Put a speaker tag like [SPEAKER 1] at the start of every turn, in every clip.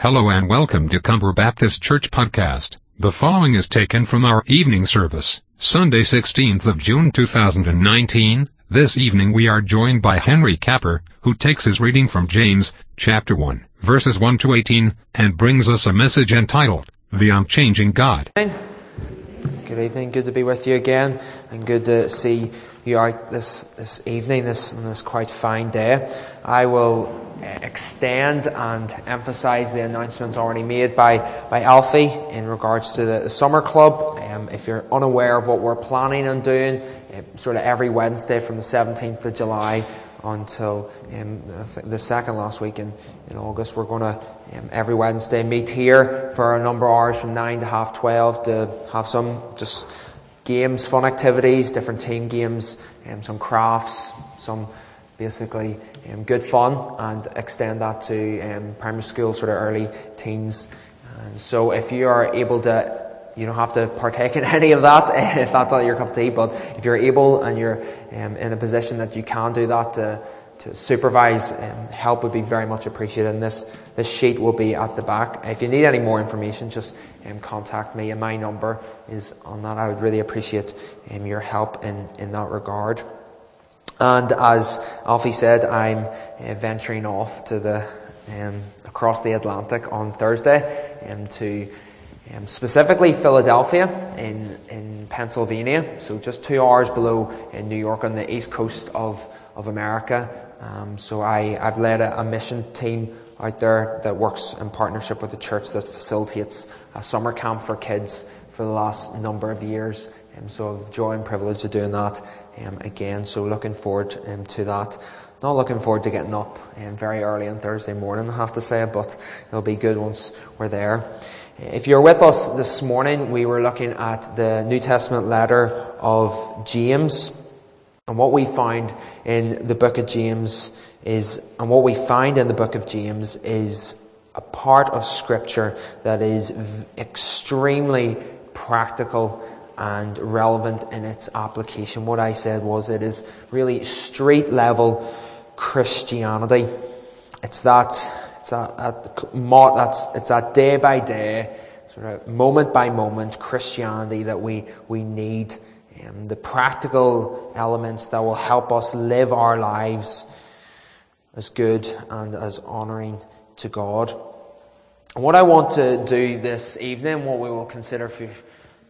[SPEAKER 1] Hello and welcome to Comber Baptist Church Podcast. The following is taken from our evening service, Sunday 16th of June 2019. This evening we are joined by Henry Capper, who takes his reading from James, chapter 1, verses 1 to 18, and brings us a message entitled, The Unchanging God.
[SPEAKER 2] Good evening, good to be with you again, and good to see you out this, this evening, this, on this quite fine day. I will extend and emphasise the announcements already made by, by Alfie in regards to the, summer club. Um, if you're unaware of what we're planning on doing, uh, sort of every Wednesday from the 17th of July until um, the second last week in, in August, we're going to um, every Wednesday meet here for a number of hours from 9 to half 12 to have some just games, fun activities, different team games, um, some crafts, some basically um, good fun and extend that to um, primary school, sort of early teens. And so if you are able to, you don't have to partake in any of that if that's not your cup of tea, but if you're able and you're um, in a position that you can do that to, to supervise, um, help would be very much appreciated. And this, this sheet will be at the back. If you need any more information, just um, contact me, and my number is on that. I would really appreciate um, your help in, in that regard. And as Alfie said, I'm uh, venturing off to the um, across the Atlantic on Thursday um, to um, specifically Philadelphia in in Pennsylvania, so just two hours below in New York on the east coast of of America. Um, so I I've led a, a mission team out there that works in partnership with the church that facilitates a summer camp for kids for the last number of years. Um, so I've joy and privilege of doing that um, again. So looking forward um, to that. Not looking forward to getting up um, very early on Thursday morning, I have to say, but it'll be good once we're there. If you're with us this morning, we were looking at the New Testament letter of James. And what we find in the book of James is, and what we find in the book of James is a part of scripture that is extremely practical and relevant in its application. What I said was it is really street level Christianity. It's that, it's that, that that's, it's that day by day, sort of moment by moment Christianity that we, we need. Um, the practical elements that will help us live our lives as good and as honouring to God. And what I want to do this evening, what we will consider for a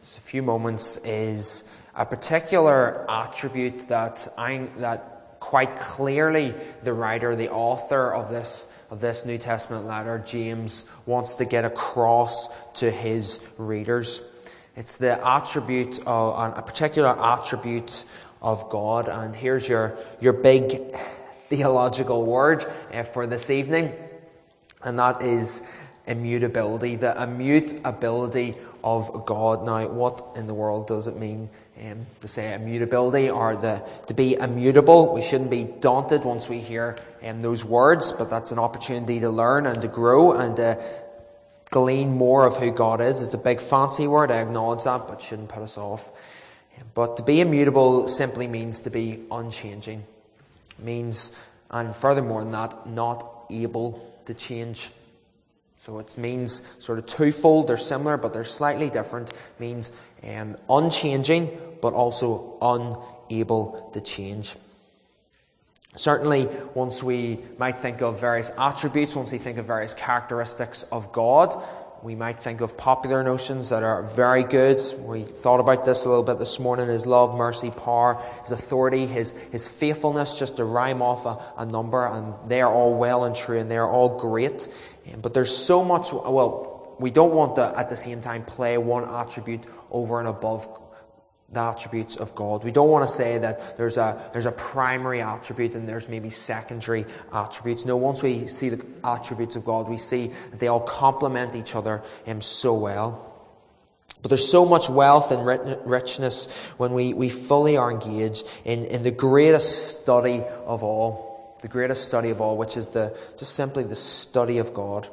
[SPEAKER 2] few moments is a particular attribute that I, that quite clearly the writer, the author of this of this New Testament letter, James, wants to get across to his readers. It's the attribute of a particular attribute of God, and here's your your big theological word uh, for this evening, and that is immutability. The immutability of God. Now, what in the world does it mean um, to say immutability or the, to be immutable? We shouldn't be daunted once we hear um, those words, but that's an opportunity to learn and to grow and to glean more of who God is. It's a big fancy word, I acknowledge that, but shouldn't put us off. But to be immutable simply means to be unchanging. It means, and furthermore than that, not able to change. So it means sort of twofold. They're similar, but they're slightly different. It means um, unchanging, but also unable to change. Certainly, once we might think of various attributes, once we think of various characteristics of God, we might think of popular notions that are very good. We thought about this a little bit this morning his love, mercy, power, his authority, his, his faithfulness, just to rhyme off a, a number, and they are all well and true and they are all great. Um, but there's so much, well, we don't want to at the same time play one attribute over and above the attributes of God. We don't want to say that there's a, there's a primary attribute and there's maybe secondary attributes. No, once we see the attributes of God, we see that they all complement each other um, so well. But there's so much wealth and richness when we, we fully are engaged in, in the greatest study of all, the greatest study of all, which is the, just simply the study of God.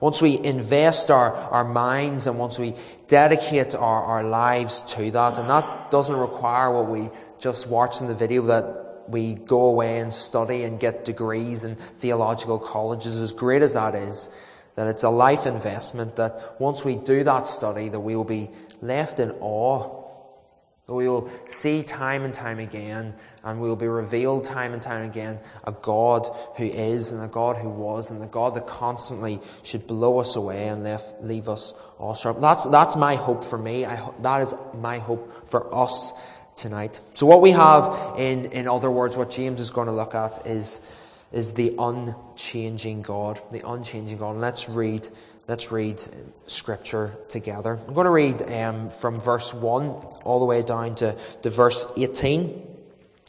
[SPEAKER 2] Once we invest our, our minds and once we dedicate our, our lives to that, and that doesn't require what we just watched in the video that we go away and study and get degrees in theological colleges, as great as that is, that it's a life investment, that once we do that study, that we will be left in awe. We will see time and time again, and we will be revealed time and time again a God who is, and a God who was, and the God that constantly should blow us away and leave, leave us awestruck. That's, that's my hope for me. I, that is my hope for us tonight. So what we have in, in other words, what James is going to look at is, is the unchanging God, the unchanging God. Let's read, let's read scripture together. I'm going to read um, from verse 1 all the way down to, to verse 18.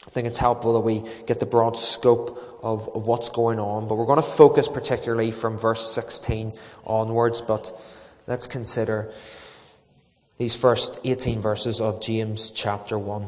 [SPEAKER 2] I think it's helpful that we get the broad scope of, of what's going on, but we're going to focus particularly from verse 16 onwards, but let's consider these first 18 verses of James chapter 1.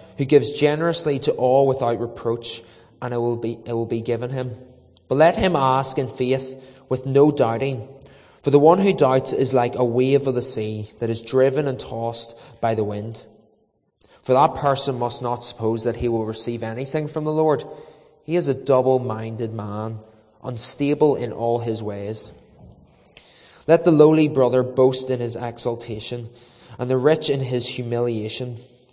[SPEAKER 2] who gives generously to all without reproach, and it will be, it will be given him. But let him ask in faith with no doubting. For the one who doubts is like a wave of the sea that is driven and tossed by the wind. For that person must not suppose that he will receive anything from the Lord. He is a double minded man unstable in all his ways. Let the lowly brother boast in his exaltation, and the rich in his humiliation,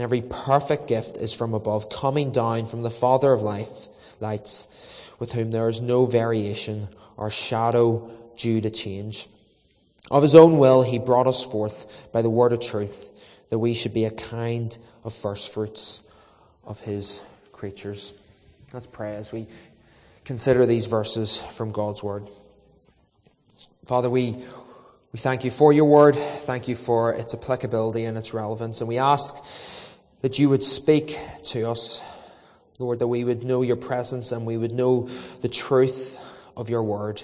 [SPEAKER 2] and every perfect gift is from above, coming down from the Father of life, lights, with whom there is no variation or shadow due to change. Of his own will, he brought us forth by the word of truth, that we should be a kind of first fruits of his creatures. Let's pray as we consider these verses from God's word. Father, we, we thank you for your word. Thank you for its applicability and its relevance. And we ask that you would speak to us, Lord, that we would know your presence and we would know the truth of your word,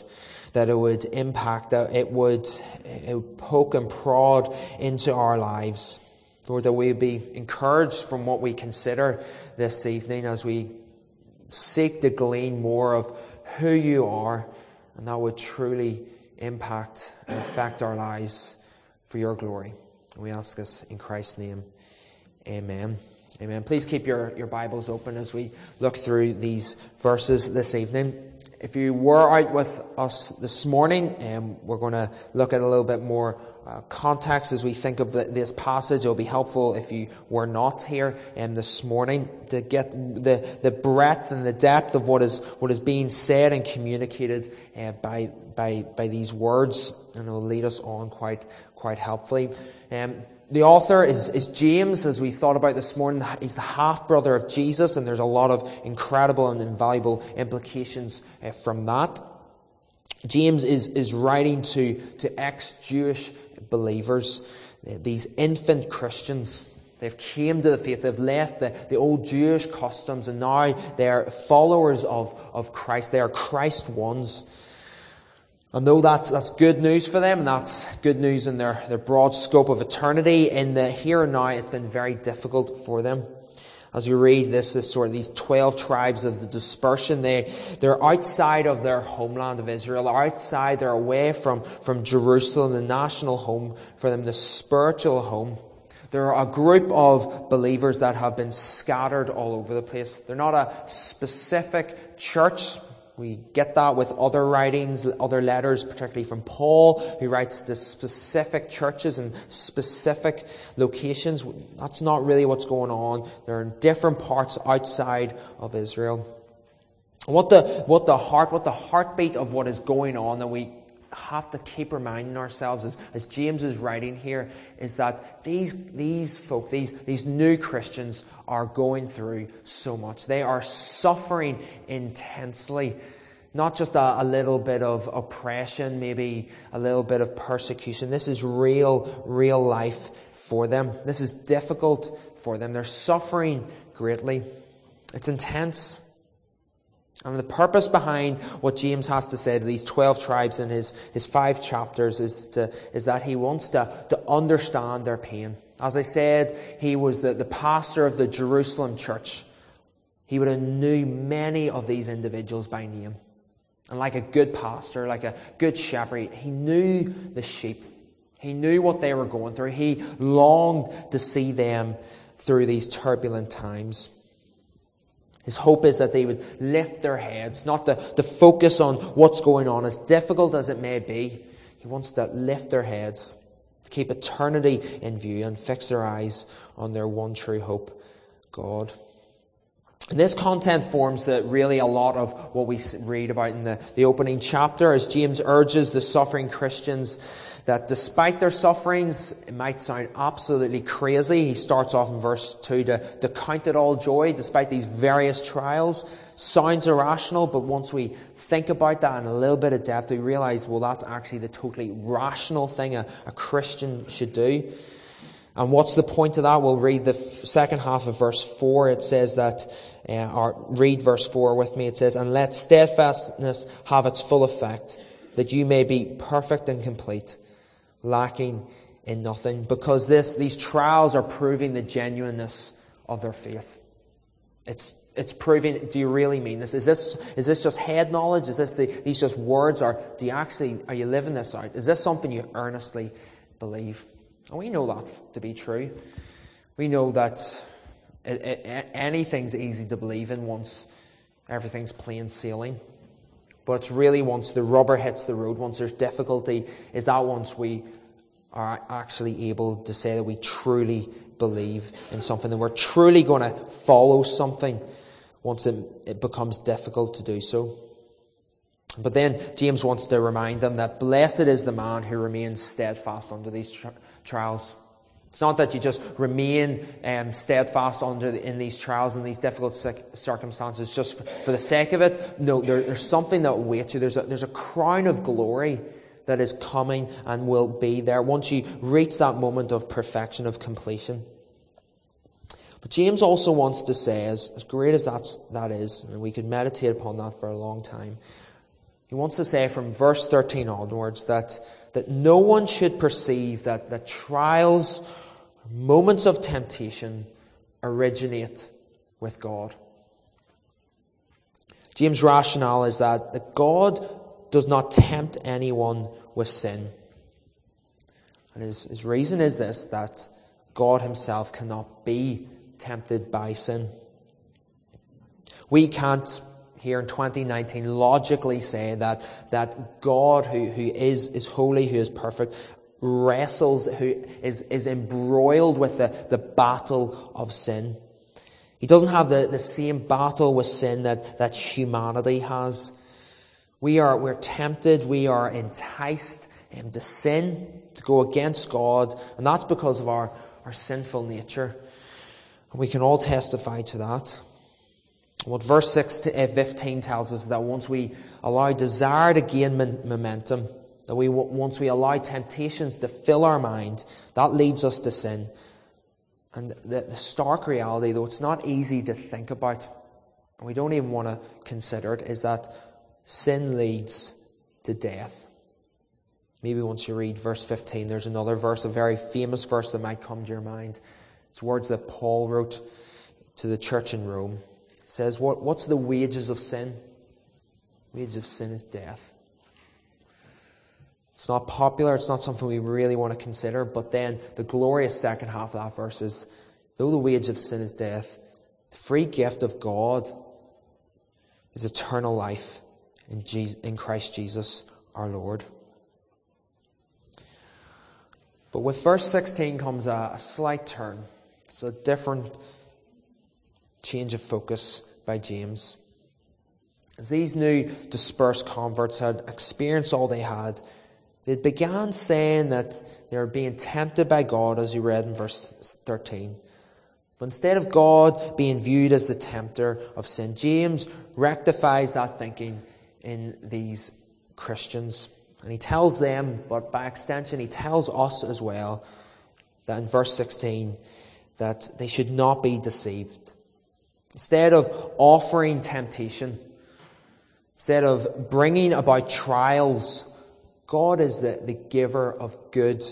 [SPEAKER 2] that it would impact, that it would, it would poke and prod into our lives. Lord, that we would be encouraged from what we consider this evening as we seek to glean more of who you are, and that would truly impact and affect our lives for your glory. And we ask this in Christ's name. Amen. Amen. Please keep your, your Bibles open as we look through these verses this evening. If you were out with us this morning, um, we're going to look at a little bit more uh, context as we think of the, this passage. It'll be helpful if you were not here um, this morning to get the, the breadth and the depth of what is, what is being said and communicated uh, by, by, by these words, and it'll lead us on quite, quite helpfully. Um, the author is, is James, as we thought about this morning. He's the half brother of Jesus, and there's a lot of incredible and invaluable implications uh, from that. James is, is writing to, to ex Jewish believers, these infant Christians. They've came to the faith. They've left the, the old Jewish customs and now they're followers of, of Christ. They are Christ ones. And though that's, that's good news for them, and that's good news in their, their broad scope of eternity, in the here and now, it's been very difficult for them. As we read this, this sort of these 12 tribes of the dispersion, they, they're outside of their homeland of Israel, outside, they're away from, from Jerusalem, the national home for them, the spiritual home. They're a group of believers that have been scattered all over the place. They're not a specific church we get that with other writings, other letters, particularly from Paul, who writes to specific churches and specific locations. That's not really what's going on. They're in different parts outside of Israel. What the, what the heart, what the heartbeat of what is going on that we have to keep reminding ourselves as, as James is writing here is that these, these folk, these, these new Christians are going through so much. They are suffering intensely. Not just a, a little bit of oppression, maybe a little bit of persecution. This is real, real life for them. This is difficult for them. They're suffering greatly. It's intense. And the purpose behind what James has to say to these 12 tribes in his, his five chapters is, to, is that he wants to, to understand their pain. As I said, he was the, the pastor of the Jerusalem church. He would have knew many of these individuals by name. And like a good pastor, like a good shepherd, he knew the sheep. He knew what they were going through. He longed to see them through these turbulent times. His hope is that they would lift their heads, not to, to focus on what's going on, as difficult as it may be. He wants to lift their heads, to keep eternity in view and fix their eyes on their one true hope, God. And this content forms the, really a lot of what we read about in the, the opening chapter as James urges the suffering Christians that despite their sufferings, it might sound absolutely crazy. He starts off in verse 2 to, to count it all joy despite these various trials. Sounds irrational, but once we think about that in a little bit of depth, we realize, well, that's actually the totally rational thing a, a Christian should do. And what's the point of that? We'll read the second half of verse 4. It says that, uh, or read verse 4 with me. It says, And let steadfastness have its full effect, that you may be perfect and complete, lacking in nothing. Because this, these trials are proving the genuineness of their faith. It's, it's proving, do you really mean this? Is this, is this just head knowledge? Is this the, these just words? Or do you actually, are you living this out? Is this something you earnestly believe? And we know that to be true. We know that it, it, anything's easy to believe in once everything's plain sailing. But it's really once the rubber hits the road, once there's difficulty, is that once we are actually able to say that we truly believe in something, that we're truly going to follow something once it, it becomes difficult to do so. But then James wants to remind them that blessed is the man who remains steadfast under these trials. It's not that you just remain um, steadfast under the, in these trials and these difficult circumstances just for, for, the sake of it. No, there, there's something that awaits you. There's a, there's a crown of glory that is coming and will be there once you reach that moment of perfection, of completion. But James also wants to say, as, as great as that's, that is, and we could meditate upon that for a long time, he wants to say from verse 13 onwards that that no one should perceive that, that trials, moments of temptation, originate with God. James' rationale is that, that God does not tempt anyone with sin. And his, his reason is this that God himself cannot be tempted by sin. We can't here in 2019 logically say that, that God, who, who is, is holy, who is perfect, wrestles, who is, is embroiled with the, the battle of sin. He doesn't have the, the same battle with sin that, that humanity has. We are, we're tempted, we are enticed um, to sin, to go against God, and that's because of our, our sinful nature. And we can all testify to that. What verse 6 to uh, 15 tells us that once we allow desire to gain momentum, that we, once we allow temptations to fill our mind, that leads us to sin. And the, the stark reality, though it's not easy to think about, and we don't even want to consider it, is that sin leads to death. Maybe once you read verse 15, there's another verse, a very famous verse that might come to your mind. It's words that Paul wrote to the church in Rome. Says, what, What's the wages of sin? Wages of sin is death. It's not popular, it's not something we really want to consider, but then the glorious second half of that verse is though the wage of sin is death, the free gift of God is eternal life in, Jesus, in Christ Jesus our Lord. But with verse 16 comes a, a slight turn. It's a different change of focus by James. As these new dispersed converts had experienced all they had, they began saying that they were being tempted by God, as you read in verse 13. But instead of God being viewed as the tempter of sin, James rectifies that thinking in these Christians. And he tells them, but by extension, he tells us as well, that in verse 16, that they should not be deceived. Instead of offering temptation, instead of bringing about trials, God is the, the giver of good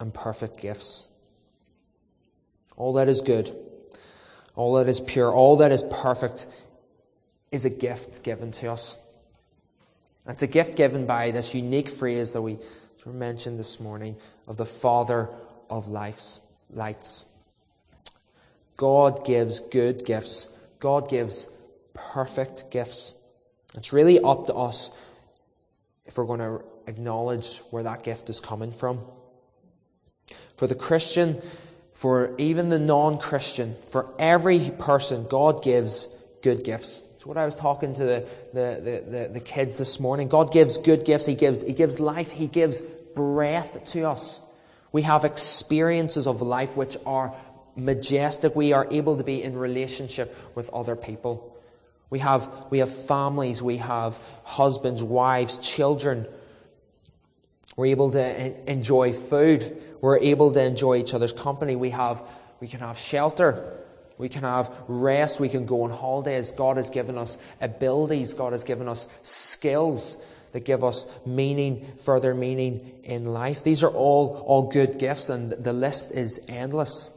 [SPEAKER 2] and perfect gifts. All that is good, all that is pure, all that is perfect is a gift given to us. It's a gift given by this unique phrase that we mentioned this morning of the Father of life's lights. God gives good gifts. God gives perfect gifts. It's really up to us if we're going to acknowledge where that gift is coming from. For the Christian, for even the non Christian, for every person, God gives good gifts. It's what I was talking to the, the, the, the, kids this morning. God gives good gifts. He gives, he gives life. He gives breath to us. We have experiences of life which are majestic. We are able to be in relationship with other people. We have, we have families. We have husbands, wives, children we're able to enjoy food. We're able to enjoy each other's company. We have, we can have shelter. We can have rest. We can go on holidays. God has given us abilities. God has given us skills that give us meaning, further meaning in life. These are all, all good gifts and the list is endless.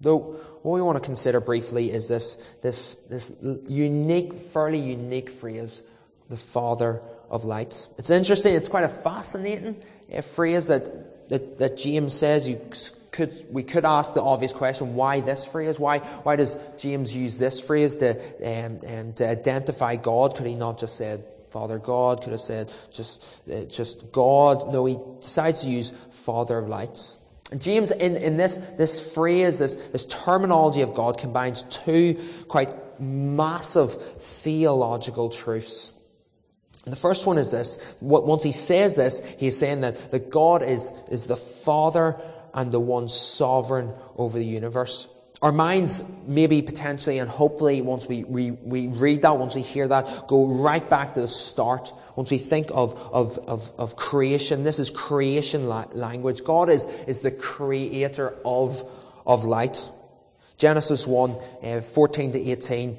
[SPEAKER 2] Though, what we want to consider briefly is this, this, this unique, fairly unique phrase, the Father of lights. It's interesting, it's quite a fascinating uh, phrase that, that, that James says. You could, we could ask the obvious question, why this phrase? Why, why does James use this phrase to, um, and to identify God? Could he not just said Father God? Could have said just, uh, just God? No, he decides to use Father of lights. James, in, in this, this phrase, this, this terminology of God, combines two quite massive theological truths. And the first one is this. Once he says this, he's saying that, that God is, is the Father and the one sovereign over the universe. Our minds, maybe potentially and hopefully, once we, we, we read that, once we hear that, go right back to the start. Once we think of, of, of, of creation, this is creation la- language. God is, is the creator of, of light. Genesis 1, uh, 14 to 18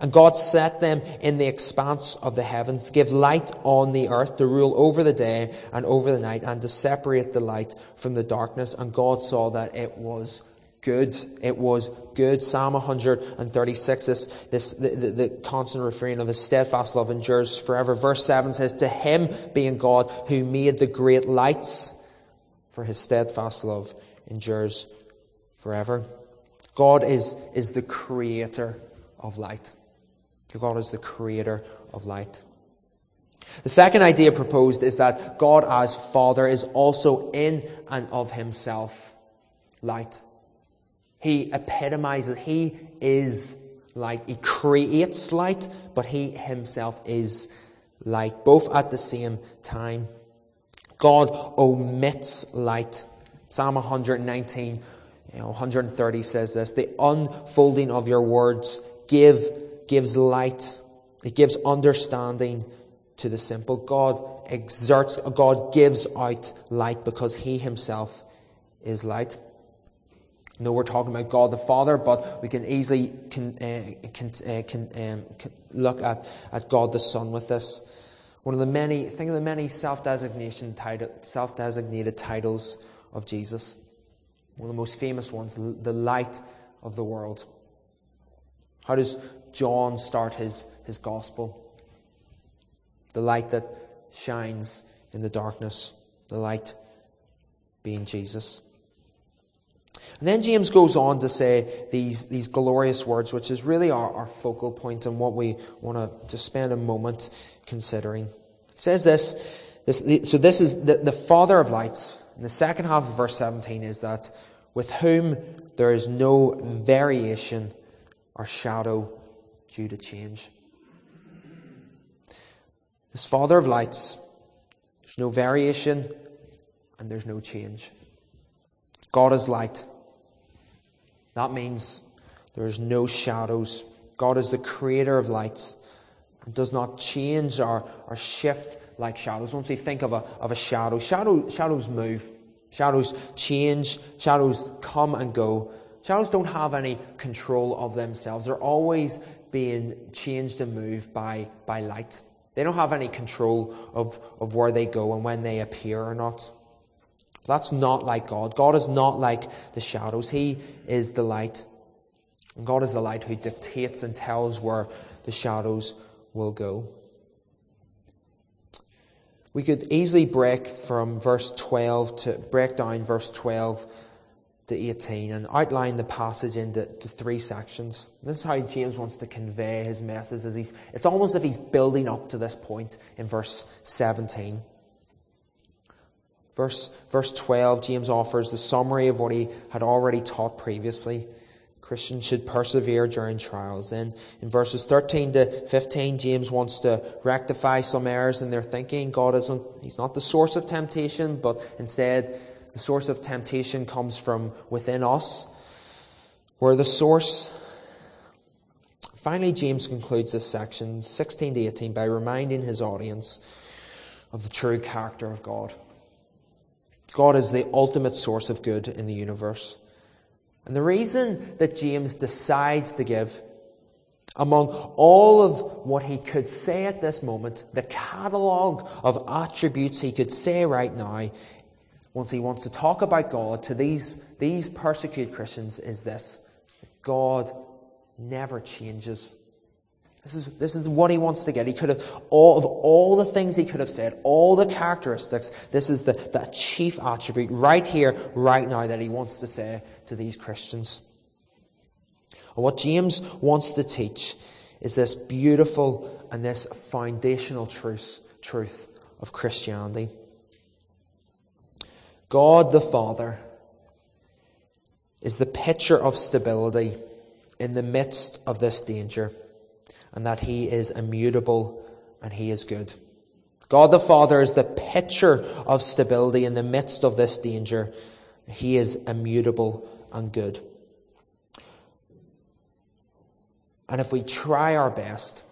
[SPEAKER 2] And God set them in the expanse of the heavens to give light on the earth, to rule over the day and over the night, and to separate the light from the darkness. And God saw that it was good. It was good. Psalm 136, this, this the, the, the constant refrain of his steadfast love endures forever. Verse 7 says, To him being God who made the great lights, for his steadfast love endures forever. God is, is the creator of light. God is the creator of light. The second idea proposed is that God as Father is also in and of himself light. He epitomizes, he is light. He creates light, but he himself is light, both at the same time. God omits light. Psalm 119, you know, 130 says this The unfolding of your words give gives light, it gives understanding to the simple. God exerts, God gives out light because He Himself is light. No, we're talking about God the Father, but we can easily can, uh, can, uh, can, um, can look at, at God the Son with this. One of the many, think of the many self-designation title, self-designated titles of Jesus. One of the most famous ones, the light of the world. How does John start his, his gospel? The light that shines in the darkness, the light being Jesus. And then James goes on to say these, these glorious words, which is really our, our focal point and what we want to just spend a moment considering. He says this, this so this is the, the Father of lights. And the second half of verse 17 is that with whom there is no variation or shadow due to change. This Father of lights, there's no variation and there's no change. God is light. That means there's no shadows. God is the creator of lights and does not change or, or shift like shadows. Once we think of a, of a shadow, shadow, shadows move. Shadows change. Shadows come and go. Shadows don't have any control of themselves. They're always being changed and moved by, by light. They don't have any control of, of where they go and when they appear or not. That's not like God. God is not like the shadows. He is the light. And God is the light who dictates and tells where the shadows will go. We could easily break from verse 12 to break down verse 12 to 18 and outline the passage into three sections. This is how James wants to convey his message. As he's, it's almost as if he's building up to this point in verse 17. Verse, verse 12, James offers the summary of what he had already taught previously. Christians should persevere during trials. Then in verses 13 to 15, James wants to rectify some errors in their thinking. God isn't, He's not the source of temptation, but instead the source of temptation comes from within us. We're the source. Finally, James concludes this section, 16 to 18, by reminding his audience of the true character of God. God is the ultimate source of good in the universe. And the reason that James decides to give, among all of what he could say at this moment, the catalogue of attributes he could say right now, once he wants to talk about God to these, these persecuted Christians, is this God never changes. This is, this is what he wants to get. He could have, all of all the things he could have said, all the characteristics, this is the, the chief attribute right here, right now that he wants to say to these Christians. And what James wants to teach is this beautiful and this foundational truth, truth of Christianity. God the Father is the picture of stability in the midst of this danger and that He is immutable and He is good. God the Father is the picture of stability in the midst of this danger. He is immutable and good. And if we try our best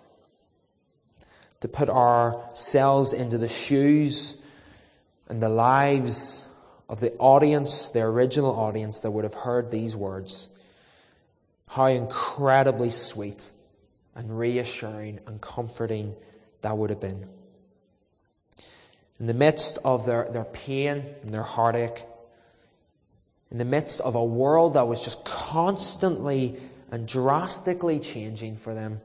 [SPEAKER 2] to put ourselves into the shoes and the lives of the audience, the original audience that would have heard these words, how incredibly sweet and reassuring and comforting that would have been. In the midst of their, their pain and their heartache, in the midst of a world that was just constantly and drastically changing for them,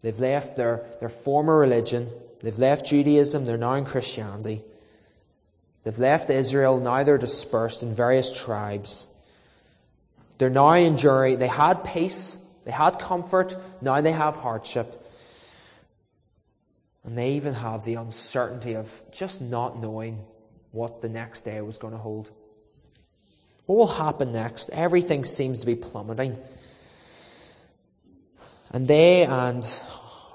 [SPEAKER 2] they've left their, their former religion, they've left Judaism, they're now in Christianity. They've left Israel, now they're dispersed in various tribes. They're now in enduring, they had peace, they had comfort, now they have hardship. And they even have the uncertainty of just not knowing what the next day was going to hold. What will happen next? Everything seems to be plummeting. And they and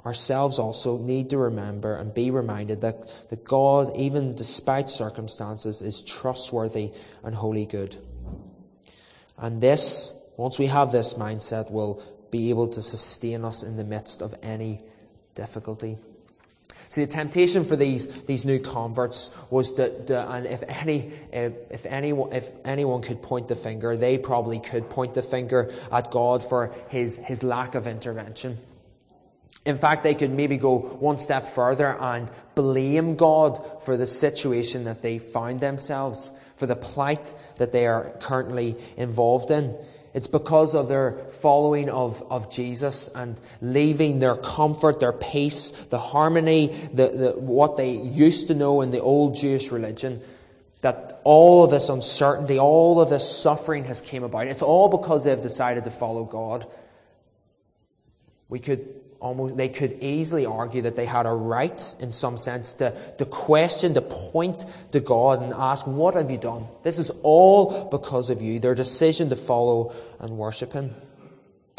[SPEAKER 2] ourselves also need to remember and be reminded that, that God, even despite circumstances, is trustworthy and wholly good. And this, once we have this mindset, will be able to sustain us in the midst of any difficulty. See, the temptation for these, these new converts was that, and if any, if anyone, if anyone could point the finger, they probably could point the finger at God for his, his lack of intervention. In fact, they could maybe go one step further and blame God for the situation that they found themselves, for the plight that they are currently involved in. It's because of their following of, of Jesus and leaving their comfort, their peace, the harmony, the, the, what they used to know in the old Jewish religion, that all of this uncertainty, all of this suffering has came about. It's all because they've decided to follow God. We could almost, they could easily argue that they had a right, in some sense, to, to question, to point to God and ask, What have you done? This is all because of you, their decision to follow and worship Him.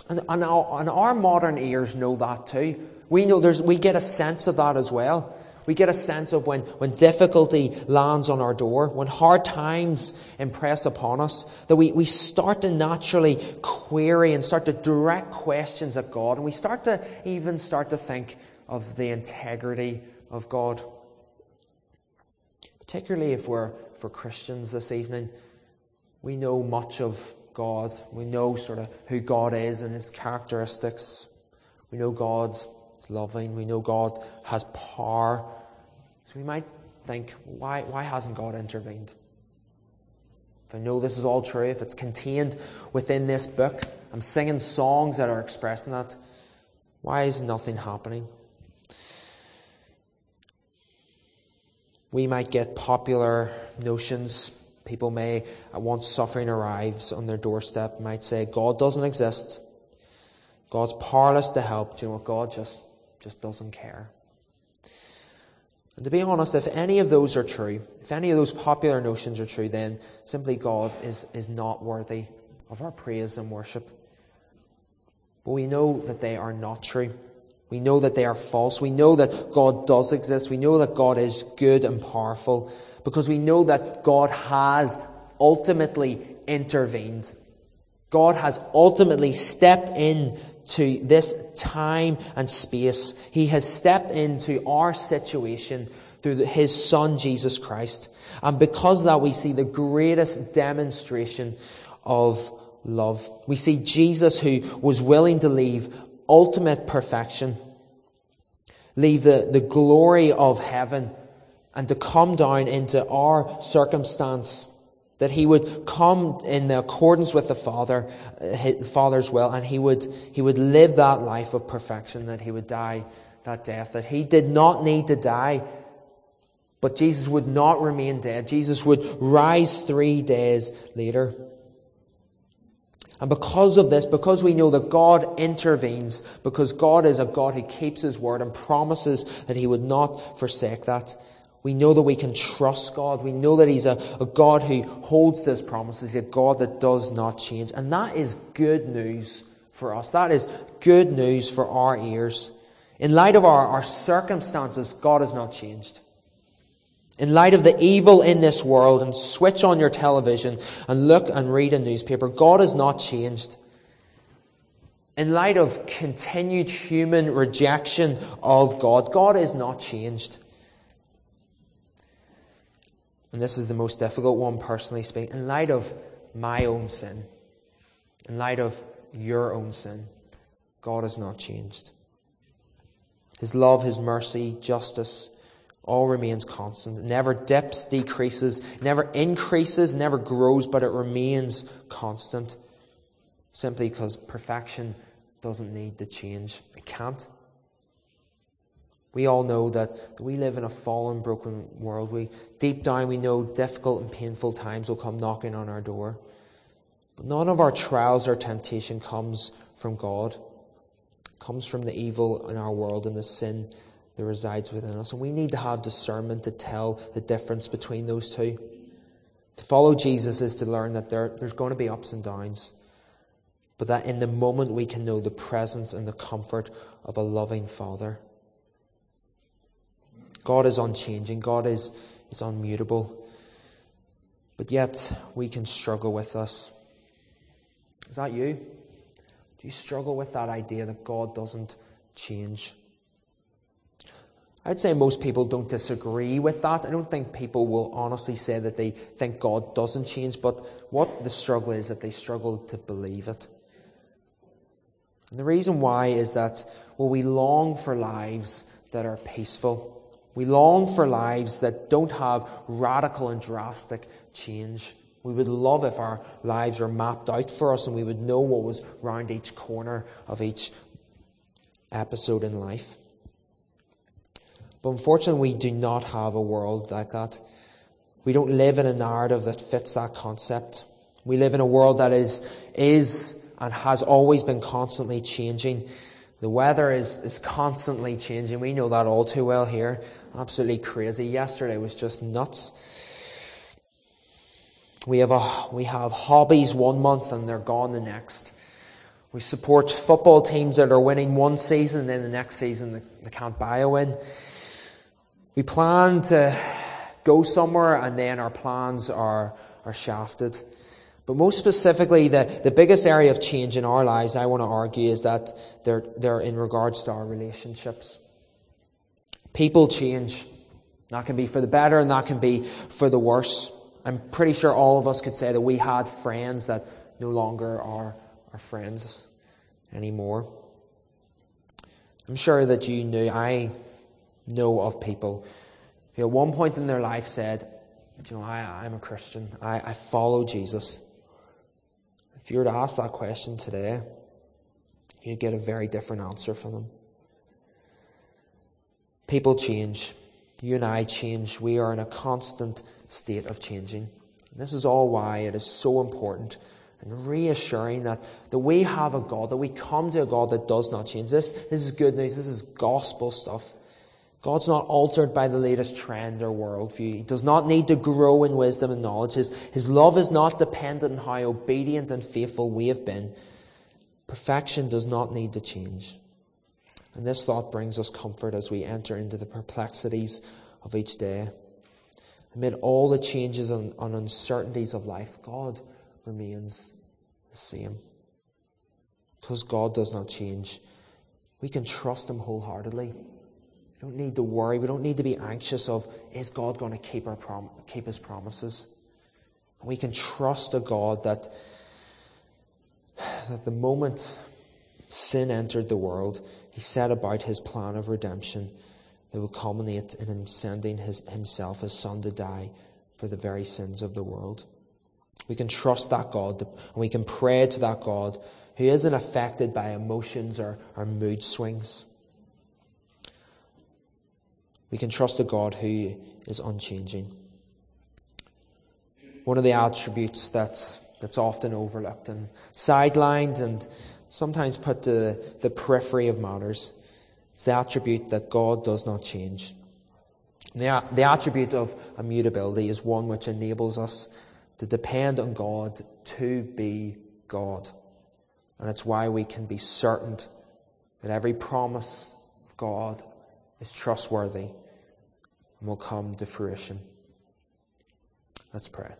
[SPEAKER 2] And, and, our, and our modern ears know that too. We know there's, we get a sense of that as well. We get a sense of when, when difficulty lands on our door, when hard times impress upon us, that we, we start to naturally query and start to direct questions at God, and we start to even start to think of the integrity of God. Particularly if we're for Christians this evening, we know much of God. We know sort of who God is and his characteristics. We know God's loving. We know God has power. So we might think, why, why hasn't God intervened? If I know this is all true, if it's contained within this book, I'm singing songs that are expressing that, why is nothing happening? We might get popular notions. People may, once suffering arrives on their doorstep, might say, God doesn't exist. God's powerless to help. Do you know what? God just, just doesn't care. And to be honest, if any of those are true, if any of those popular notions are true, then simply God is, is not worthy of our praise and worship. But we know that they are not true. We know that they are false. We know that God does exist. We know that God is good and powerful because we know that God has ultimately intervened. God has ultimately stepped in to this time and space. He has stepped into our situation through his son Jesus Christ. And because that, we see the greatest demonstration of love. We see Jesus who was willing to leave ultimate perfection, leave the, the glory of heaven, and to come down into our circumstance that he would come in accordance with the Father, the uh, Father's will, and he would, he would live that life of perfection, that he would die that death, that he did not need to die, but Jesus would not remain dead. Jesus would rise three days later. And because of this, because we know that God intervenes, because God is a God who keeps his word and promises that he would not forsake that, we know that we can trust God. We know that He's a, a God who holds His promises, He's a God that does not change. And that is good news for us. That is good news for our ears. In light of our, our circumstances, God has not changed. In light of the evil in this world, and switch on your television and look and read a newspaper, God has not changed. In light of continued human rejection of God, God is not changed and this is the most difficult one personally speaking, in light of my own sin, in light of your own sin, God has not changed. His love, His mercy, justice, all remains constant. It never dips, decreases, never increases, never grows, but it remains constant. Simply because perfection doesn't need to change. It can't. We all know that we live in a fallen, broken world. We, deep down, we know difficult and painful times will come knocking on our door. But none of our trials or temptation comes from God. It comes from the evil in our world and the sin that resides within us. And we need to have discernment to tell the difference between those two. To follow Jesus is to learn that there, there's going to be ups and downs, but that in the moment we can know the presence and the comfort of a loving Father. God is unchanging, God is, is unmutable. But yet, we can struggle with this. Is that you? Do you struggle with that idea that God doesn't change? I'd say most people don't disagree with that. I don't think people will honestly say that they think God doesn't change, but what the struggle is that they struggle to believe it. And the reason why is that, well, we long for lives that are peaceful. We long for lives that don't have radical and drastic change. We would love if our lives were mapped out for us and we would know what was round each corner of each episode in life. But unfortunately, we do not have a world like that. We don't live in a narrative that fits that concept. We live in a world that is, is and has always been constantly changing. The weather is, is constantly changing. We know that all too well here. Absolutely crazy. Yesterday was just nuts. We have, a, we have hobbies one month and they're gone the next. We support football teams that are winning one season and then the next season they, they can't buy a win. We plan to go somewhere and then our plans are, are shafted. But most specifically, the, the biggest area of change in our lives, I want to argue, is that they're, they're in regards to our relationships. People change. That can be for the better and that can be for the worse. I'm pretty sure all of us could say that we had friends that no longer are our friends anymore. I'm sure that you knew, I know of people who at one point in their life said, you know, I, am a Christian. I, I follow Jesus. If you were to ask that question today, you'd get a very different answer from them. People change. You and I change. We are in a constant state of changing. And this is all why it is so important and reassuring that, that we have a God, that we come to a God that does not change. This, this is good news. This is gospel stuff. God's not altered by the latest trend or worldview. He does not need to grow in wisdom and knowledge. His, his love is not dependent on how obedient and faithful we have been. Perfection does not need to change. And this thought brings us comfort as we enter into the perplexities of each day. Amid all the changes and, and uncertainties of life, God remains the same. Because God does not change, we can trust Him wholeheartedly. We don't need to worry. We don't need to be anxious of, is God going to keep, our prom- keep his promises? we can trust a God that, that the moment sin entered the world, he set about his plan of redemption that would culminate in him sending his, himself, his son, to die for the very sins of the world. We can trust that God and we can pray to that God who isn't affected by emotions or, or mood swings. We can trust a God who is unchanging. One of the attributes that's, that's often overlooked and sidelined and sometimes put to the periphery of matters is the attribute that God does not change. The, the attribute of immutability is one which enables us to depend on God to be God. And it's why we can be certain that every promise of God is trustworthy and will come to fruition. Let's pray.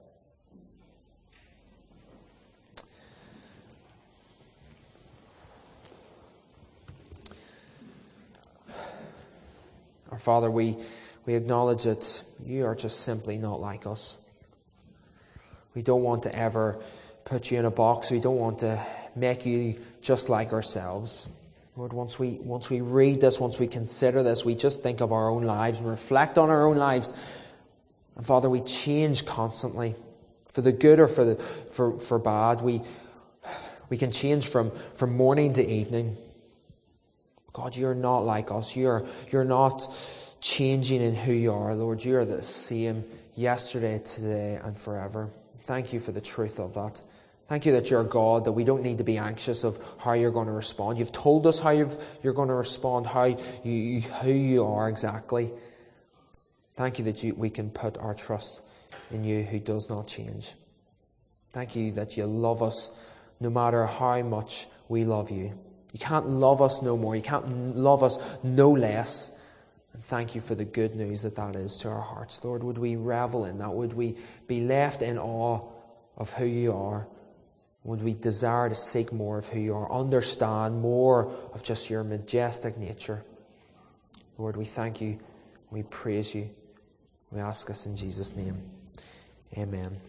[SPEAKER 2] Our Father, we, we acknowledge that you are just simply not like us. We don't want to ever put you in a box. We don't want to make you just like ourselves. Lord, once we, once we read this, once we consider this, we just think of our own lives and reflect on our own lives. And Father, we change constantly for the good or for, the, for, for bad. We, we can change from, from morning to evening. God, you're not like us. You're, you're not changing in who you are, Lord. You're the same yesterday, today, and forever. Thank you for the truth of that. Thank you that you're God, that we don't need to be anxious of how you're going to respond. You've told us how you are going to respond, how you, who you are exactly. Thank you that you, we can put our trust in you who does not change. Thank you that you love us no matter how much we love you. You can't love us no more. You can't love us no less. And thank you for the good news that that is to our hearts. Lord, would we revel in that? Would we be left in awe of who you are? Would we desire to seek more of who you are, understand more of just your majestic nature? Lord, we thank you We praise you. We ask us in Jesus' name. Amen.